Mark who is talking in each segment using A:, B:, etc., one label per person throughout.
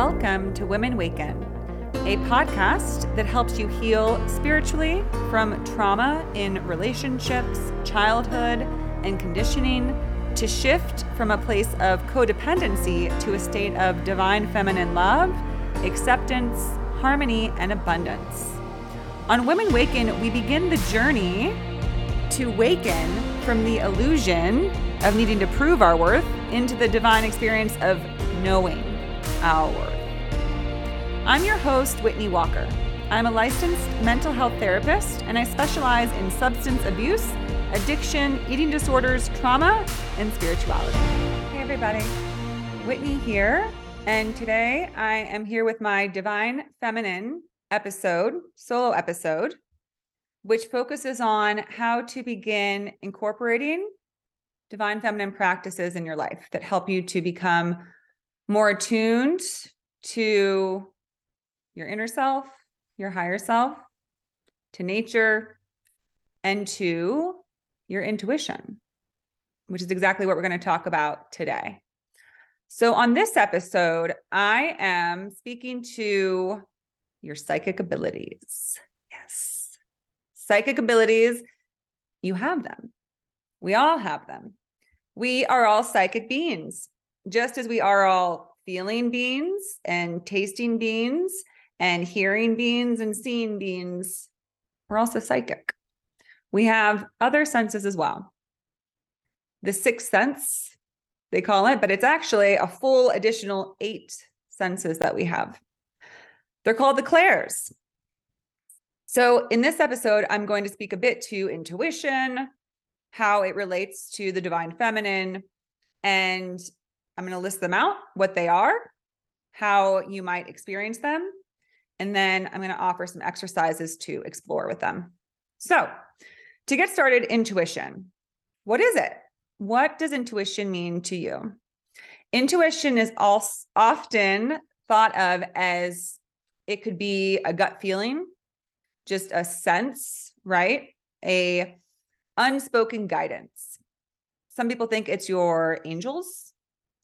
A: Welcome to Women Waken, a podcast that helps you heal spiritually from trauma in relationships, childhood, and conditioning to shift from a place of codependency to a state of divine feminine love, acceptance, harmony, and abundance. On Women Waken, we begin the journey to waken from the illusion of needing to prove our worth into the divine experience of knowing our worth. I'm your host, Whitney Walker. I'm a licensed mental health therapist and I specialize in substance abuse, addiction, eating disorders, trauma, and spirituality. Hey, everybody. Whitney here. And today I am here with my Divine Feminine episode, solo episode, which focuses on how to begin incorporating divine feminine practices in your life that help you to become more attuned to your inner self, your higher self, to nature, and to your intuition, which is exactly what we're going to talk about today. So, on this episode, I am speaking to your psychic abilities. Yes. Psychic abilities, you have them. We all have them. We are all psychic beings, just as we are all feeling beings and tasting beings and hearing beings and seeing beings. We're also psychic. We have other senses as well. The sixth sense, they call it, but it's actually a full additional eight senses that we have. They're called the clairs. So, in this episode, I'm going to speak a bit to intuition, how it relates to the divine feminine, and I'm going to list them out, what they are, how you might experience them, and then I'm going to offer some exercises to explore with them. So, to get started, intuition. What is it? What does intuition mean to you? Intuition is also often thought of as it could be a gut feeling, just a sense, right? A unspoken guidance. Some people think it's your angels,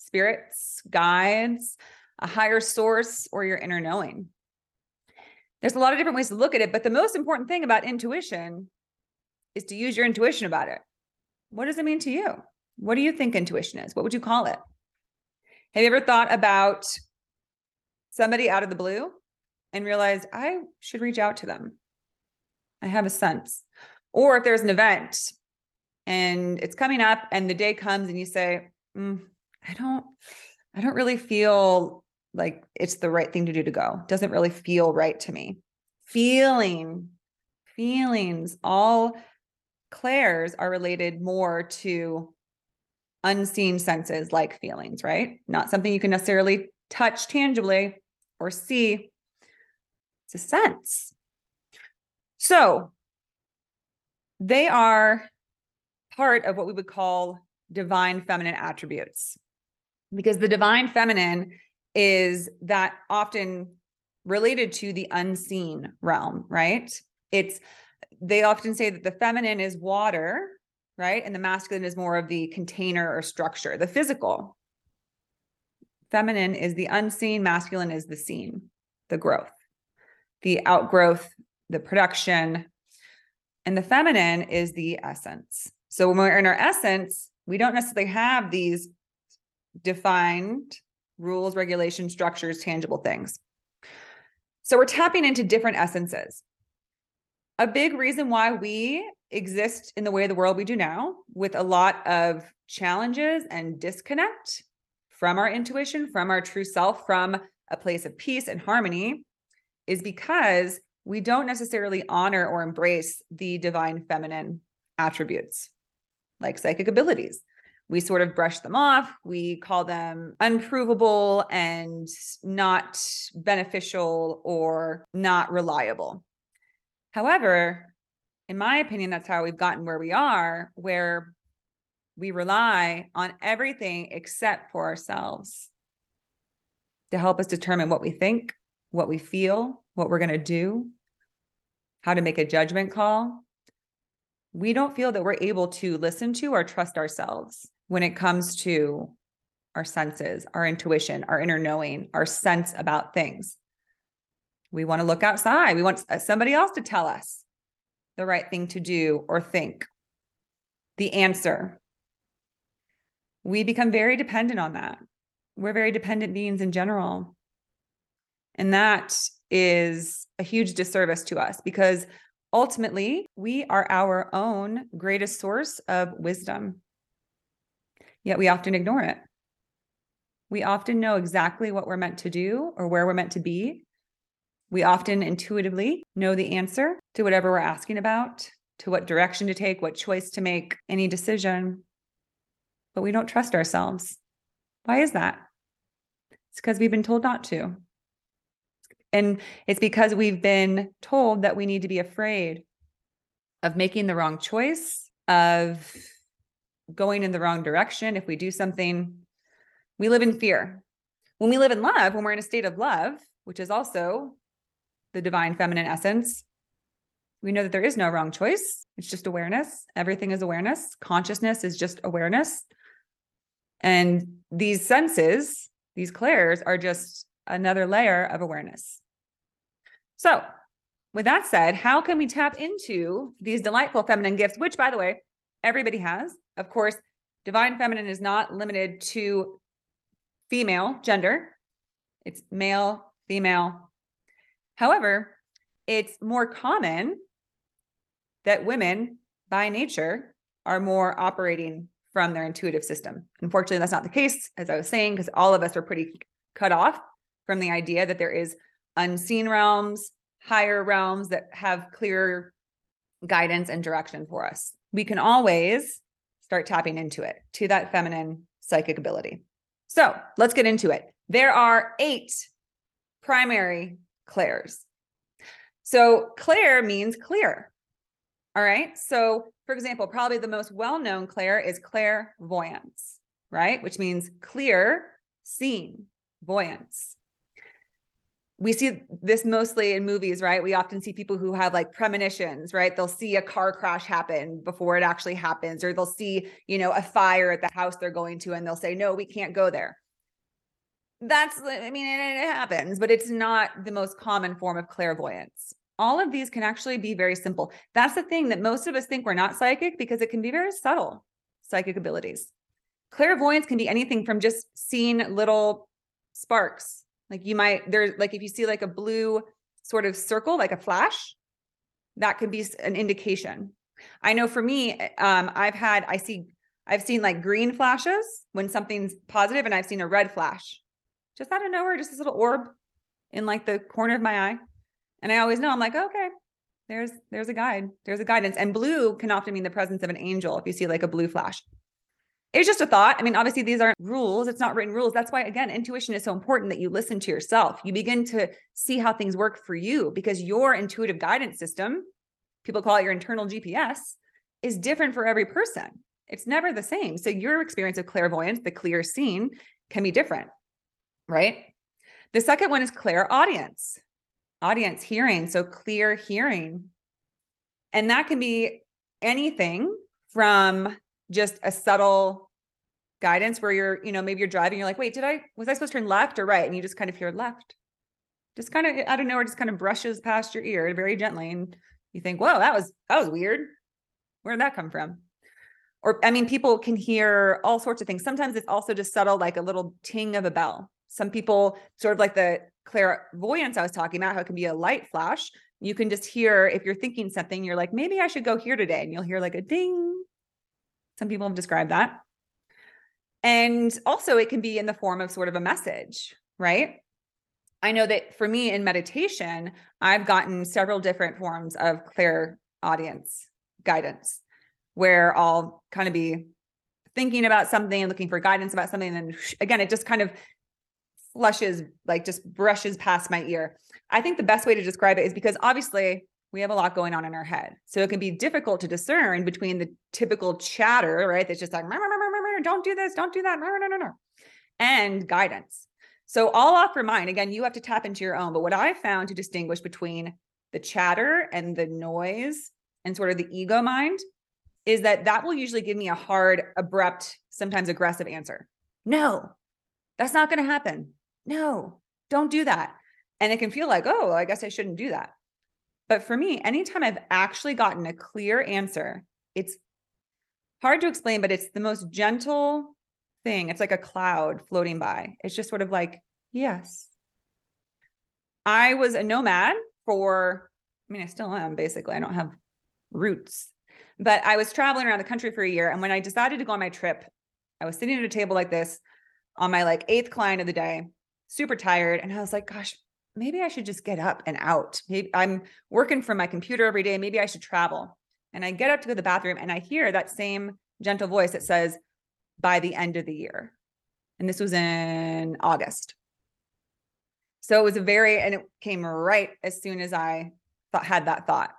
A: spirits, guides, a higher source, or your inner knowing. There's a lot of different ways to look at it, but the most important thing about intuition is to use your intuition about it. What does it mean to you? What do you think intuition is? What would you call it? Have you ever thought about somebody out of the blue and realized I should reach out to them? I have a sense. Or if there's an event and it's coming up and the day comes and you say, mm, I don't, I don't really feel like it's the right thing to do to go. Doesn't really feel right to me. Feeling, feelings, all clairs are related more to unseen senses like feelings, right? Not something you can necessarily touch tangibly or see. It's a sense. So they are part of what we would call divine feminine attributes because the divine feminine is that often related to the unseen realm, right? It's they often say that the feminine is water, right? And the masculine is more of the container or structure, the physical. Feminine is the unseen, masculine is the seen, the growth, the outgrowth, the production. And the feminine is the essence. So when we're in our essence, we don't necessarily have these defined rules, regulations, structures, tangible things. So we're tapping into different essences. A big reason why we exist in the way the world we do now, with a lot of challenges and disconnect from our intuition, from our true self, from a place of peace and harmony, is because we don't necessarily honor or embrace the divine feminine attributes like psychic abilities we sort of brush them off. We call them unprovable and not beneficial or not reliable. However, in my opinion, that's how we've gotten where we are, where we rely on everything except for ourselves to help us determine what we think, what we feel, what we're going to do, how to make a judgment call. We don't feel that we're able to listen to or trust ourselves when it comes to our senses, our intuition, our inner knowing, our sense about things. We want to look outside. We want uh, somebody else to tell us the right thing to do or think, the answer. We become very dependent on that. We're very dependent beings in general. And that is a huge disservice to us because ultimately we are our own greatest source of wisdom. Yet we often ignore it. We often know exactly what we're meant to do or where we're meant to be. We often intuitively know the answer to whatever we're asking about, to what direction to take, what choice to make, any decision. But we don't trust ourselves. Why is that? It's because we've been told not to. And it's because we've been told that we need to be afraid of making the wrong choice, of going in the wrong direction. If we do something, we live in fear. When we live in love, when we're in a state of love, which is also the divine feminine essence, we know that there is no wrong choice. It's just awareness. Everything is awareness. Consciousness is just awareness. And these senses, these clairs, are just another layer of awareness. So, with that said, how can we tap into these delightful feminine gifts, which, by the way, everybody has? Of course, divine feminine is not limited to female gender, it's male, female. However, it's more common that women by nature are more operating from their intuitive system. Unfortunately, that's not the case, as I was saying, because all of us are pretty cut off from the idea that there is unseen realms, higher realms that have clear guidance and direction for us. We can always start tapping into it, to that feminine psychic ability. So let's get into it. There are eight primary clairs. So clair means clear. All right. So, for example, probably the most well known clair is clairvoyance, right? Which means clear, seen, voyance we see this mostly in movies, right? We often see people who have like premonitions, right? They'll see a car crash happen before it actually happens, or they'll see, you know, a fire at the house they're going to, and they'll say, no, we can't go there. That's, I mean, it, it happens, but it's not the most common form of clairvoyance. All of these can actually be very simple. That's the thing that most of us think we're not psychic because it can be very subtle psychic abilities. Clairvoyance can be anything from just seeing little sparks like you might there's like if you see like a blue sort of circle, like a flash, that could be an indication. I know for me, eh, um, I've had I see I've seen like green flashes when something's positive, and I've seen a red flash just out of nowhere, just this little orb in like the corner of my eye. And I always know I'm like, okay, there's there's a guide, there's a guidance. And blue can often mean the presence of an angel if you see like a blue flash it's just a thought. I mean, obviously, these aren't rules. It's not written rules. That's why, again, intuition is so important that you listen to yourself. You begin to see how things work for you because your intuitive guidance system, people call it your internal GPS, is different for every person. It's never the same. So, your experience of clairvoyance, the clear scene, can be different, right? The second one is clairaudience, audience hearing. So, clear hearing. And that can be anything from just a subtle guidance where you're, you know, maybe you're driving, you're like, wait, did I, was I supposed to turn left or right? And you just kind of hear left. Just kind of, I don't know, it just kind of brushes past your ear very gently. And you think, whoa, that was, that was weird. Where did that come from? Or, I mean, people can hear all sorts of things. Sometimes it's also just subtle, like a little ting of a bell. Some people, sort of like the clairvoyance I was talking about, how it can be a light flash. You can just hear if you're thinking something, you're like, maybe I should go here today. And you'll hear like a ding, some people have described that. And also, it can be in the form of sort of a message, right? I know that for me in meditation, I've gotten several different forms of clear audience guidance where I'll kind of be thinking about something and looking for guidance about something. And then again, it just kind of flushes, like just brushes past my ear. I think the best way to describe it is because obviously we have a lot going on in our head. So it can be difficult to discern between the typical chatter, right? That's just like, don't do this, don't do that, and guidance. So I'll offer mine. Again, you have to tap into your own. But what I found to distinguish between the chatter and the noise and sort of the ego mind is that that will usually give me a hard, abrupt, sometimes aggressive answer. No, That's not going to happen. No, don't do that. And it can feel like, oh, I guess I shouldn't do that. But for me, anytime I've actually gotten a clear answer, it's hard to explain, but it's the most gentle thing. It's like a cloud floating by. It's just sort of like, yes. I was a nomad for, I mean, I still am basically. I don't have roots, but I was traveling around the country for a year. And when I decided to go on my trip, I was sitting at a table like this on my like eighth client of the day, super tired. And I was like, gosh, maybe I should just get up and out. Maybe I'm working from my computer every day. Maybe I should travel. And I get up to go to the bathroom and I hear that same gentle voice that says, by the end of the year. And this was in August. So it was a very, and it came right as soon as I thought, had that thought.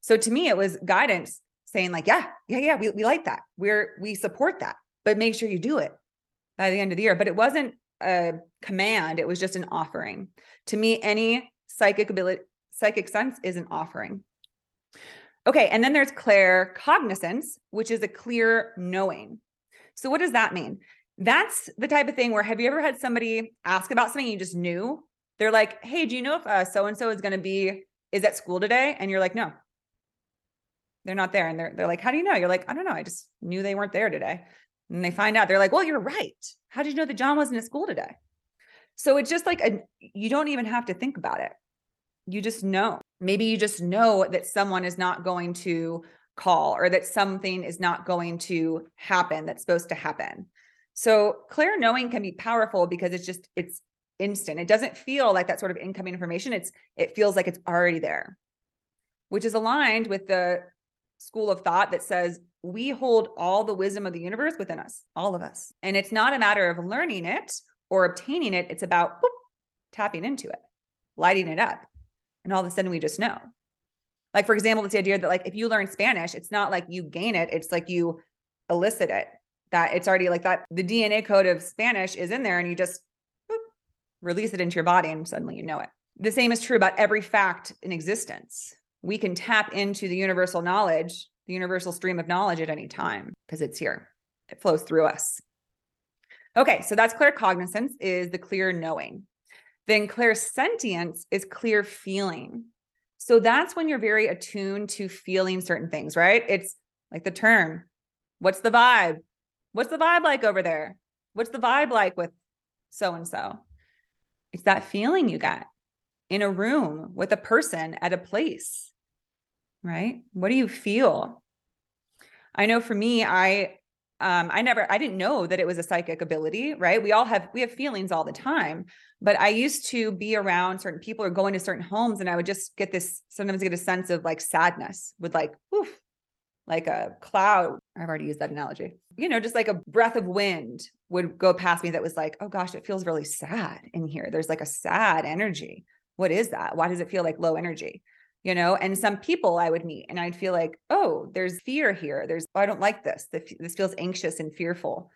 A: So to me, it was guidance saying like, yeah, yeah, yeah, we, we like that. We're, we support that, but make sure you do it by the end of the year. But it wasn't a command. It was just an offering to me. Any psychic ability, psychic sense is an offering. Okay. And then there's claircognizance, which is a clear knowing. So what does that mean? That's the type of thing where have you ever had somebody ask about something you just knew? They're like, "Hey, do you know if so and so is going to be is at school today?" And you're like, "No." They're not there and they're they're like, "How do you know?" You're like, "I don't know. I just knew they weren't there today." And they find out. They're like, "Well, you're right. How did you know that John wasn't at school today?" So it's just like a you don't even have to think about it. You just know. Maybe you just know that someone is not going to call or that something is not going to happen that's supposed to happen. So clear knowing can be powerful because it's just it's instant. It doesn't feel like that sort of incoming information. It's it feels like it's already there. Which is aligned with the school of thought that says we hold all the wisdom of the universe within us, all of us. And it's not a matter of learning it or obtaining it, it's about tapping into it, lighting it up. And all of a sudden we just know. Like, for example, the idea that like if you learn Spanish, it's not like you gain it, it's like you elicit it. That it's already like that the DNA code of Spanish is in there and you just release it into your body and suddenly you know it. The same is true about every fact in existence. We can tap into the universal knowledge, the universal stream of knowledge at any time because it's here. It flows through us. Okay, so that's claircognizance is the clear knowing. Then clairsentience is clear feeling. So that's when you're very attuned to feeling certain things, right? It's like the term, what's the vibe? What's the vibe like over there? What's the vibe like with so and so? It's that feeling you get in a room with a person at a place, right? What do you feel? I know for me, I um, I never, I didn't know that it was a psychic ability, right? We all have, we have feelings all the time. But I used to be around certain people or going to certain homes, and I would just get this, sometimes get a sense of like sadness with like, woof, like a cloud. I've already used that analogy. You know, just like a breath of wind would go past me that was like, oh gosh, it feels really sad in here. There's like a sad energy. What is that? Why does it feel like low energy? You know and some people i would meet and i'd feel like oh there's fear here. There's oh, i don't like this. This feels anxious and fearful.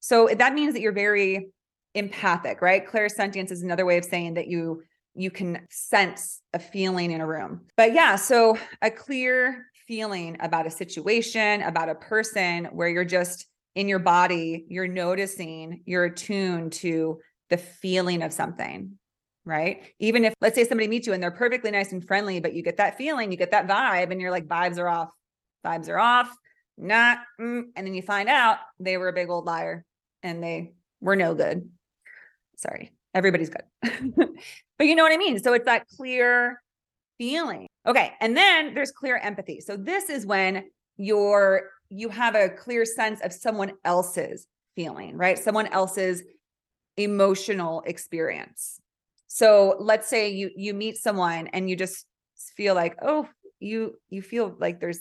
A: So that means that you're very empathic right? Clairsentience is another way of saying that you you can sense a feeling in a room. But yeah so a clear feeling about a situation about a person where you're just in your body you're noticing you're attuned to the feeling of something right? Even if, let's say, somebody meets you and they're perfectly nice and friendly, but you get that feeling, you get that vibe, and you're like, vibes are off, vibes are off, not, mm, and then you find out they were a big old liar and they were no good. Sorry, everybody's good. but you know what I mean? So it's that clear feeling. Okay. And then there's clairempathy. So this is when you're, you have a clear sense of someone else's feeling, right? Someone else's emotional experience. So let's say you you meet someone and you just feel like, oh, you you feel like there's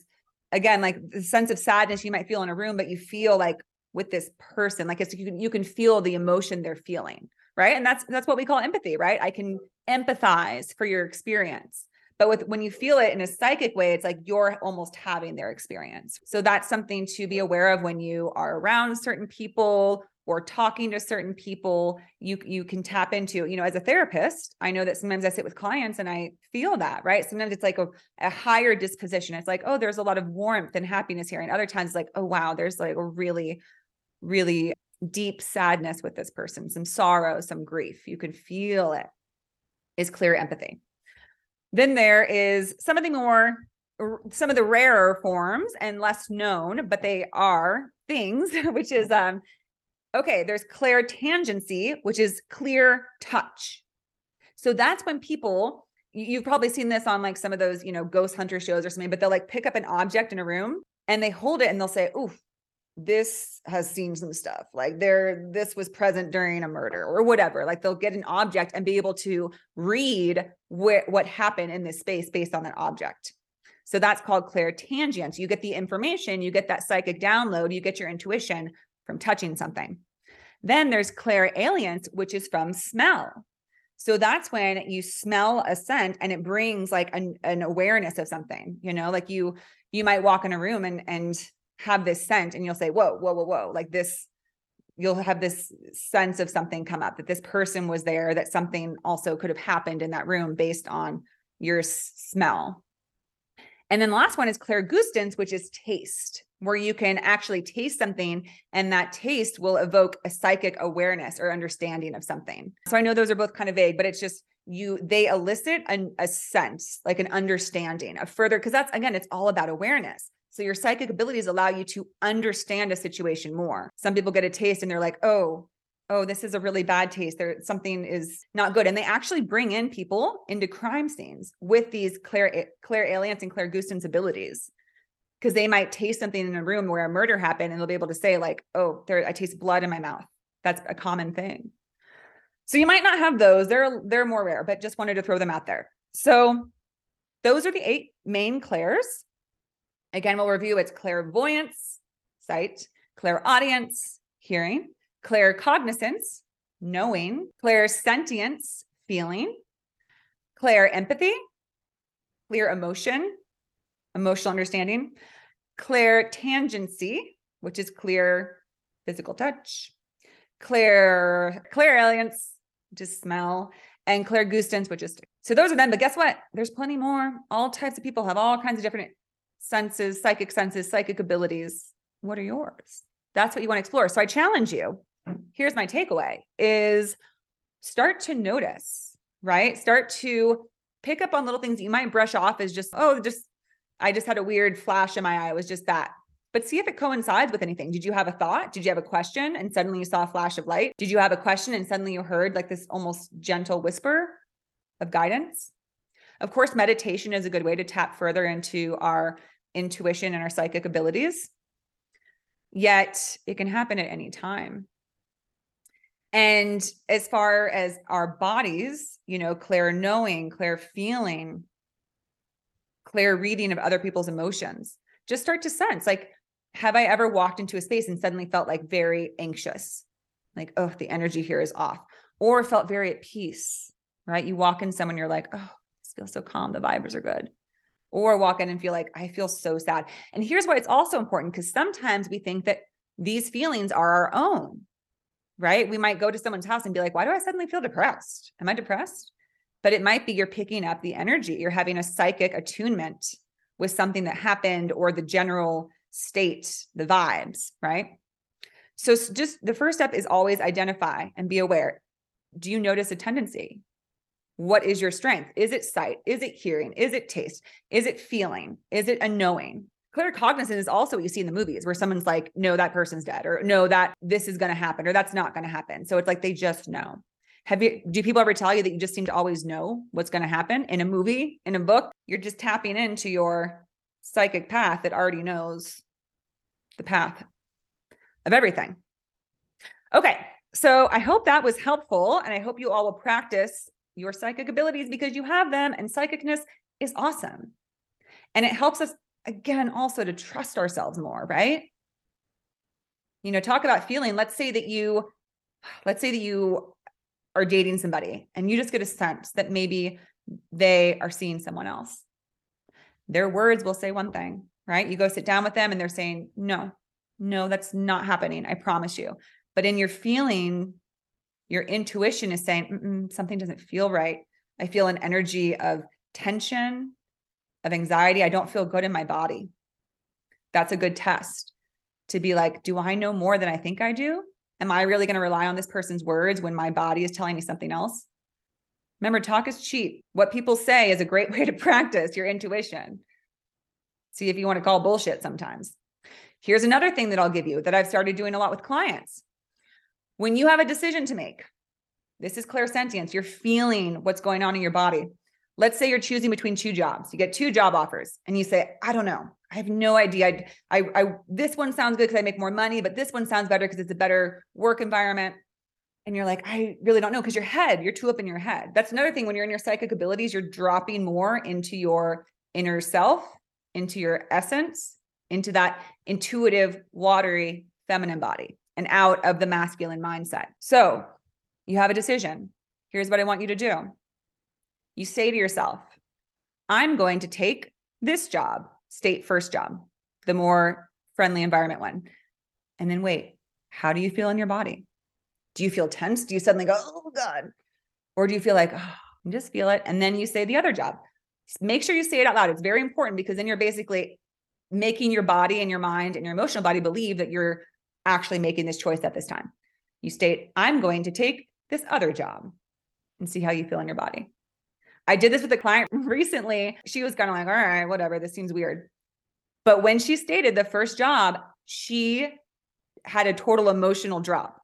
A: again like the sense of sadness you might feel in a room, but you feel like with this person, like it's you can you can feel the emotion they're feeling, right? And that's that's what we call empathy, right? I can empathize for your experience. But with when you feel it in a psychic way, it's like you're almost having their experience. So that's something to be aware of when you are around certain people or talking to certain people you you can tap into you know as a therapist i know that sometimes i sit with clients and i feel that right? Sometimes it's like a, a higher disposition. It's like oh there's a lot of warmth and happiness here. And other times like oh wow there's like a really really deep sadness with this person, some sorrow, some grief. You can feel it. Is clear empathy. Then there is some of the more some of the rarer forms and less known, but they are things, which is um okay, there's clairtangency, which is clear touch. So that's when people you've probably seen this on like some of those, you know, ghost hunter shows or something, but they'll like pick up an object in a room and they hold it and they'll say, "Ooh, this has seen some stuff. Like there this was present during a murder or whatever. Like they'll get an object and be able to read wh- what happened in this space based on that object. So that's called clairtangent you get the information you get that psychic download you get your intuition from touching something. Then there's clairalience which is from smell. So that's when you smell a scent and it brings like an, an awareness of something you know like you you might walk in a room and and have this scent and you'll say, whoa, whoa, whoa, whoa, like this, you'll have this sense of something come up that this person was there, that something also could have happened in that room based on your smell. And then the last one is clairgustance, which is taste, where you can actually taste something and that taste will evoke a psychic awareness or understanding of something. So I know those are both kind of vague, but it's just you they elicit an, a sense like an understanding a further because that's again it's all about awareness so your psychic abilities allow you to understand a situation more. Some people get a taste and they're like, "Oh, oh, this is a really bad taste. There something is not good." And they actually bring in people into crime scenes with these clairalience and clairgustance abilities. Because they might taste something in a room where a murder happened and they'll be able to say, like, oh, there I taste blood in my mouth. That's a common thing. So you might not have those. They're they're more rare, but just wanted to throw them out there. So those are the eight main clairs. Again, we'll review it's clairvoyance, sight, clairaudience, hearing, claircognizance, knowing, clairsentience, feeling, clairempathy, clear emotion, emotional understanding, clairtangency, which is clear physical touch, clear clairalience, which is smell, and clairgustance, which is so those are them. But guess what? There's plenty more. All types of people have all kinds of different senses, psychic senses, psychic abilities. What are yours? That's what you want to explore. So I challenge you. Here's my takeaway is start to notice, right? Start to pick up on little things that you might brush off as just, oh, just I just had a weird flash in my eye. It was just that. But see if it coincides with anything. Did you have a thought? Did you have a question and suddenly you saw a flash of light? Did you have a question and suddenly you heard like this almost gentle whisper of guidance? Of course, meditation is a good way to tap further into our intuition and our psychic abilities. Yet it can happen at any time. And as far as our bodies, you know, clear knowing, clear feeling, clear reading of other people's emotions, just start to sense like, have I ever walked into a space and suddenly felt like very anxious? Like, oh, the energy here is off, or felt very at peace, right? You walk in someone, you're like, oh, this feels so calm. The vibes are good or walk in and feel like I feel so sad. And here's why it's also important because sometimes we think that these feelings are our own, right? We might go to someone's house and be like, why do I suddenly feel depressed? Am I depressed? But it might be you're picking up the energy, you're having a psychic attunement with something that happened or the general state, the vibes, right? So just the first step is always identify and be aware. Do you notice a tendency? What is your strength? Is it sight? Is it hearing? Is it taste? Is it feeling? Is it a knowing? Claircognizance is also what you see in the movies where someone's like, no, that person's dead, or no, that this is going to happen, or that's not going to happen. So it's like they just know. Have you, do people ever tell you that you just seem to always know what's going to happen in a movie, in a book? You're just tapping into your psychic path that already knows the path of everything. Okay. So I hope that was helpful. And I hope you all will practice your psychic abilities because you have them and psychicness is awesome. And it helps us again also to trust ourselves more, right? You know, talk about feeling. Let's say that you let's say that you are dating somebody and you just get a sense that maybe they are seeing someone else. Their words will say one thing, right? You go sit down with them and they're saying, "No. No, that's not happening. I promise you." But in your feeling, your intuition is saying something doesn't feel right. I feel an energy of tension, of anxiety. I don't feel good in my body. That's a good test to be like, do I know more than I think I do? Am I really going to rely on this person's words when my body is telling me something else? Remember, talk is cheap. What people say is a great way to practice your intuition. See if you want to call bullshit sometimes. Here's another thing that I'll give you that I've started doing a lot with clients. When you have a decision to make, this is clairsentience. You're feeling what's going on in your body. Let's say you're choosing between two jobs. You get two job offers and you say, I don't know. I have no idea. I, I, I this one sounds good because I make more money, but this one sounds better because it's a better work environment. And you're like, I really don't know because your head, you're too up in your head. That's another thing when you're in your psychic abilities, you're dropping more into your inner self, into your essence, into that intuitive, watery, feminine body and out of the masculine mindset. So you have a decision. Here's what I want you to do. You say to yourself, I'm going to take this job, state first job, the more friendly environment one. And then wait, how do you feel in your body? Do you feel tense? Do you suddenly go, oh God? Or do you feel like, oh, just feel it? And then you say the other job. Make sure you say it out loud. It's very important because then you're basically making your body and your mind and your emotional body believe that you're actually making this choice at this time. You state, I'm going to take this other job and see how you feel in your body. I did this with a client recently. She was kind of like, all right, whatever, this seems weird. But when she stated the first job, she had a total emotional drop.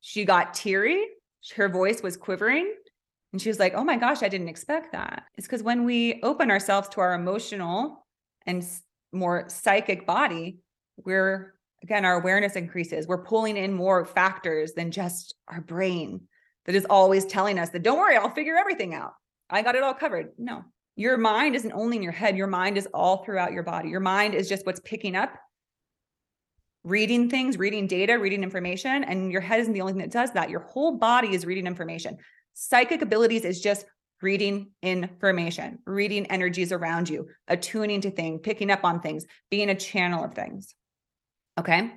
A: She got teary, her voice was quivering. And she was like, oh my gosh, I didn't expect that. It's because when we open ourselves to our emotional and more psychic body, we're again, our awareness increases. We're pulling in more factors than just our brain that is always telling us that don't worry, I'll figure everything out. I got it all covered. No, your mind isn't only in your head, your mind is all throughout your body. Your mind is just what's picking up, reading things, reading data, reading information. And your head isn't the only thing that does that. Your whole body is reading information. Psychic abilities is just reading information, reading energies around you, attuning to things, picking up on things, being a channel of things. Okay.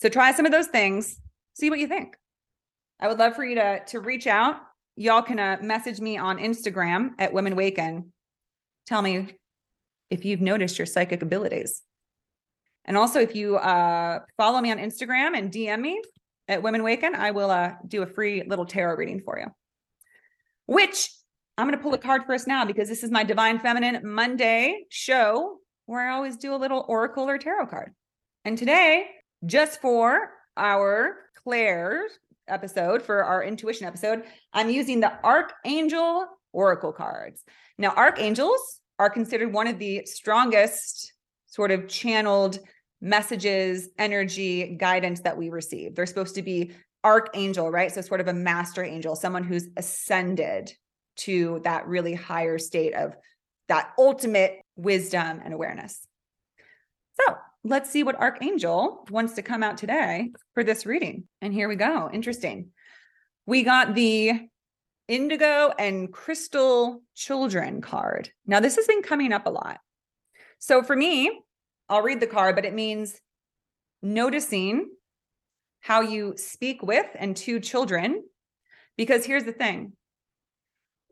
A: So try some of those things, see what you think. I would love for you to, to reach out. Y'all can uh, message me on Instagram at Women Waken. Tell me if you've noticed your psychic abilities. And also, if you uh, follow me on Instagram and DM me at Women Waken, I will uh, do a free little tarot reading for you. Which I'm going to pull a card for us now because this is my Divine Feminine Monday show where I always do a little oracle or tarot card. And today, just for our Clair episode, for our intuition episode, I'm using the Archangel Oracle cards. Now, archangels are considered one of the strongest sort of channeled messages, energy, guidance that we receive. They're supposed to be archangel, right? So, sort of a master angel, someone who's ascended to that really higher state of that ultimate wisdom and awareness. So, let's see what Archangel wants to come out today for this reading. And here we go. Interesting. We got the indigo and crystal children card. Now, this has been coming up a lot. So for me, I'll read the card, but it means noticing how you speak with and to children. Because here's the thing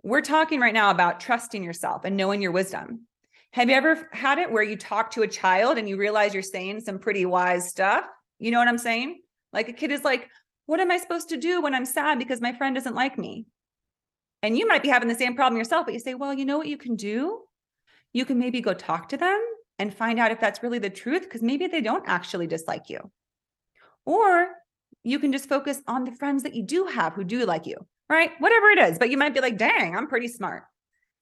A: we're talking right now about trusting yourself and knowing your wisdom. Have you ever had it where you talk to a child and you realize you're saying some pretty wise stuff? You know what I'm saying? Like a kid is like, What am I supposed to do when I'm sad because my friend doesn't like me? And you might be having the same problem yourself, but you say, Well, you know what you can do? You can maybe go talk to them and find out if that's really the truth because maybe they don't actually dislike you. Or you can just focus on the friends that you do have who do like you, right? Whatever it is, but you might be like, dang, I'm pretty smart.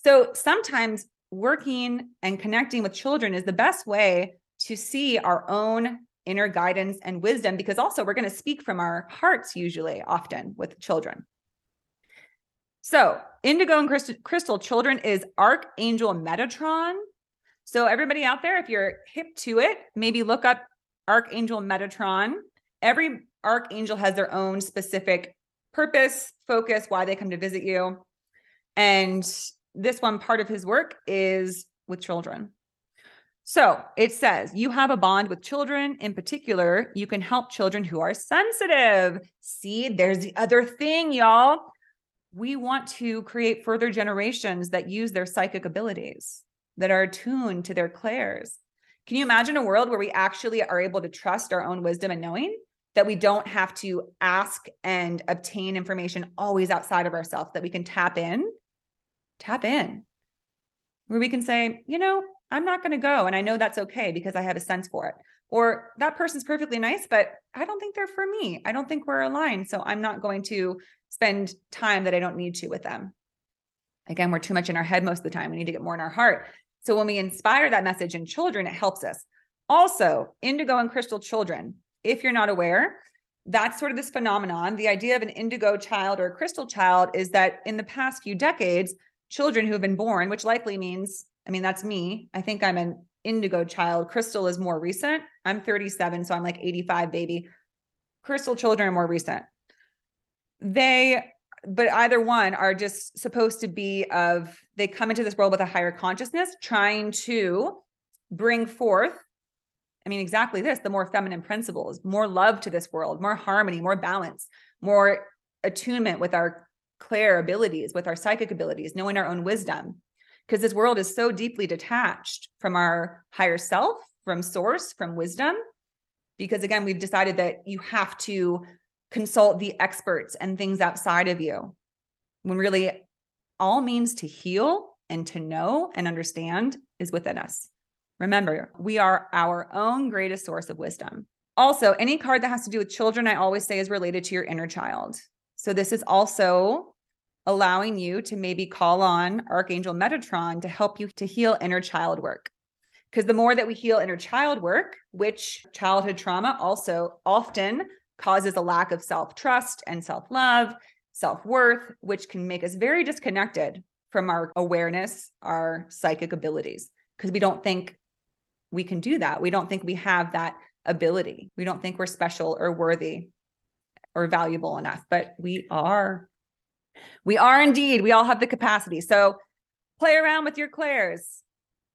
A: So sometimes working and connecting with children is the best way to see our own inner guidance and wisdom because also we're going to speak from our hearts usually often with children. So indigo and crystal, children is archangel metatron. So everybody out there if you're hip to it maybe look up archangel metatron. Every archangel has their own specific purpose focus why they come to visit you. And this one part of his work is with children. So it says you have a bond with children. In particular, you can help children who are sensitive. See, there's the other thing, y'all. We want to create further generations that use their psychic abilities, that are attuned to their clairs. Can you imagine a world where we actually are able to trust our own wisdom and knowing? that we don't have to ask and obtain information always outside of ourselves, that we can tap in, tap in, where we can say, you know, I'm not going to go. And I know that's okay because I have a sense for it. Or that person's perfectly nice, but I don't think they're for me. I don't think we're aligned. So I'm not going to spend time that I don't need to with them. Again, we're too much in our head most of the time. We need to get more in our heart. So when we inspire that message in children, it helps us. Also, indigo and crystal children, if you're not aware, that's sort of this phenomenon. The idea of an indigo child or a crystal child is that in the past few decades, children who have been born, which likely means, I mean, that's me. I think I'm an indigo child. Crystal is more recent. I'm 37, so I'm like 85 baby. Crystal children are more recent. They, but either one are just supposed to be of, they come into this world with a higher consciousness, trying to bring forth I mean, exactly this the more feminine principles, more love to this world, more harmony, more balance, more attunement with our clair abilities, with our psychic abilities, knowing our own wisdom. Because this world is so deeply detached from our higher self, from source, from wisdom. Because again, we've decided that you have to consult the experts and things outside of you, when really all means to heal and to know and understand is within us. Remember, we are our own greatest source of wisdom. Also, any card that has to do with children, I always say is related to your inner child. So, this is also allowing you to maybe call on Archangel Metatron to help you to heal inner child work. Because the more that we heal inner child work, which childhood trauma also often causes a lack of self trust and self love, self worth, which can make us very disconnected from our awareness, our psychic abilities, because we don't think we can do that. We don't think we have that ability. We don't think we're special or worthy or valuable enough, but we are. We are indeed. We all have the capacity. So play around with your clairs.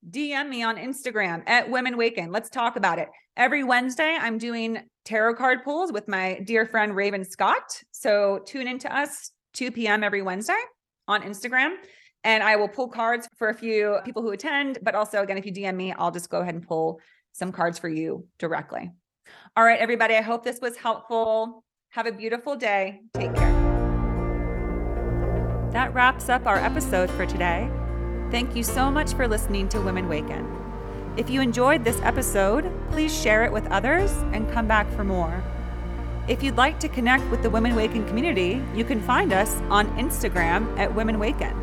A: DM me on Instagram at Women Waken. Let's talk about it. Every Wednesday, I'm doing tarot card pulls with my dear friend Raven Scott. So tune into us 2 p.m. every Wednesday on Instagram. And I will pull cards for a few people who attend. But also, again, if you DM me, I'll just go ahead and pull some cards for you directly. All right, everybody, I hope this was helpful. Have a beautiful day. Take care. That wraps up our episode for today. Thank you so much for listening to Women Waken. If you enjoyed this episode, please share it with others and come back for more. If you'd like to connect with the Women Waken community, you can find us on Instagram at Women Waken.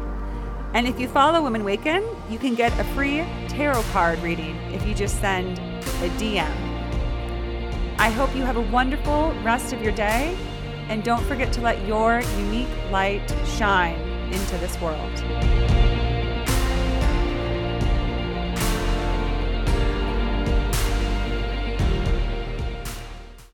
A: And if you follow Women Waken, you can get a free tarot card reading if you just send a DM. I hope you have a wonderful rest of your day, and don't forget to let your unique light shine into this world.